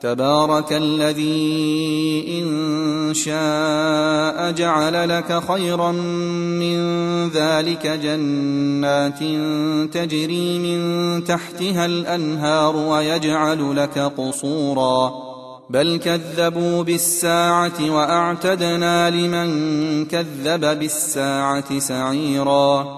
تبارك الذي إن شاء جعل لك خيرا من ذلك جنات تجري من تحتها الأنهار ويجعل لك قصورا. بل كذبوا بالساعة وأعتدنا لمن كذب بالساعة سعيرا.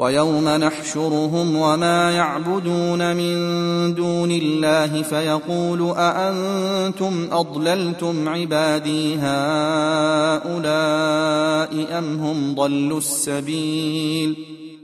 ويوم نحشرهم وما يعبدون من دون الله فيقول أأنتم أضللتم عبادي هؤلاء أم هم ضلوا السبيل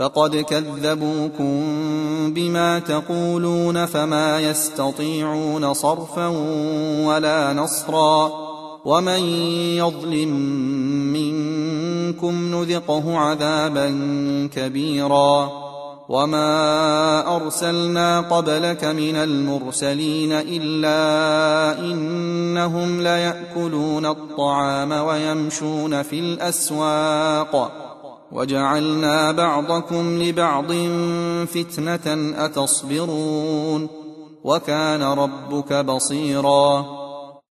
فقد كذبوكم بما تقولون فما يستطيعون صرفا ولا نصرا ومن يظلم منكم نذقه عذابا كبيرا وما أرسلنا قبلك من المرسلين إلا إنهم ليأكلون الطعام ويمشون في الأسواق وجعلنا بعضكم لبعض فتنة أتصبرون وكان ربك بصيرا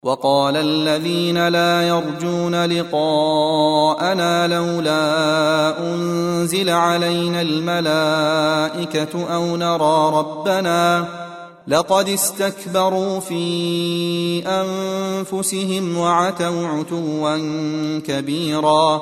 وقال الذين لا يرجون لقاءنا لولا أنزل علينا الملائكة أو نرى ربنا لقد استكبروا في أنفسهم وعتوا عتوا كبيرا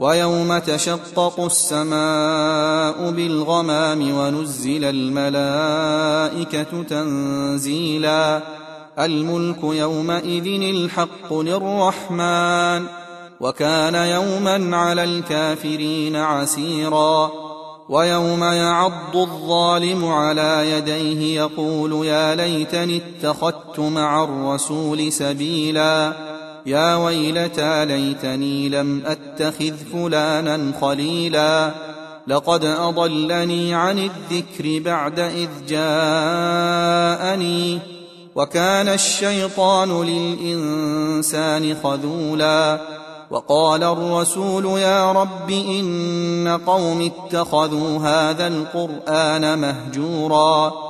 ويوم تشقق السماء بالغمام ونزل الملائكة تنزيلا. الملك يومئذ الحق للرحمن وكان يوما على الكافرين عسيرا. ويوم يعض الظالم على يديه يقول يا ليتني اتخذت مع الرسول سبيلا. يا ويلتى ليتني لم أتخذ فلانا خليلا. لقد أضلني عن الذكر بعد إذ جاءني. وكان الشيطان للإنسان خذولا. وقال الرسول يا رب إن قوم اتخذوا هذا القرآن مهجورا.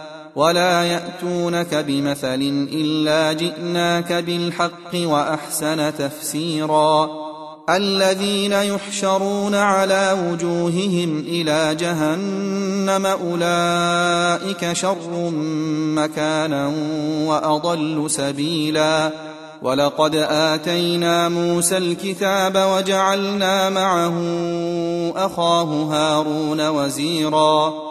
ولا ياتونك بمثل الا جئناك بالحق واحسن تفسيرا الذين يحشرون على وجوههم إلى جهنم اولئك شر مكانا واضل سبيلا ولقد اتينا موسى الكتاب وجعلنا معه اخاه هارون وزيرا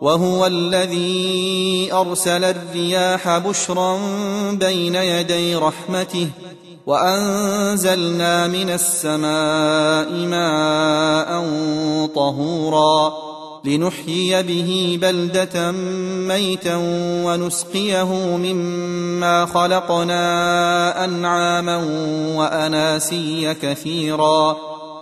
وهو الذي أرسل الرياح بشرا بين يدي رحمته وأنزلنا من السماء ماء طهورا لنحيي به بلدة ميتا ونسقيه مما خلقنا أنعاما وأناسيا كثيرا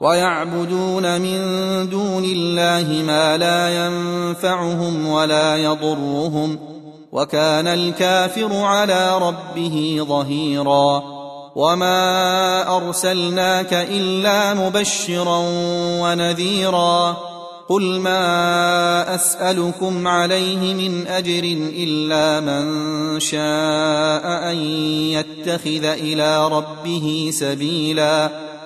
ويعبدون من دون الله ما لا ينفعهم ولا يضرهم وكان الكافر على ربه ظهيرا وما أرسلناك إلا مبشرا ونذيرا قل ما أسألكم عليه من أجر إلا من شاء أن يتخذ إلى ربه سبيلا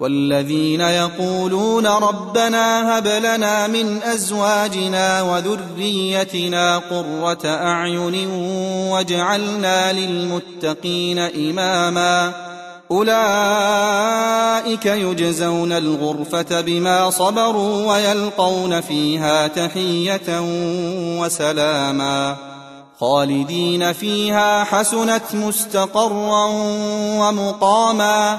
والذين يقولون ربنا هب لنا من أزواجنا وذريتنا قرة أعين واجعلنا للمتقين إماما أولئك يجزون الغرفة بما صبروا ويلقون فيها تحية وسلاما خالدين فيها حسنت مستقرا ومقاما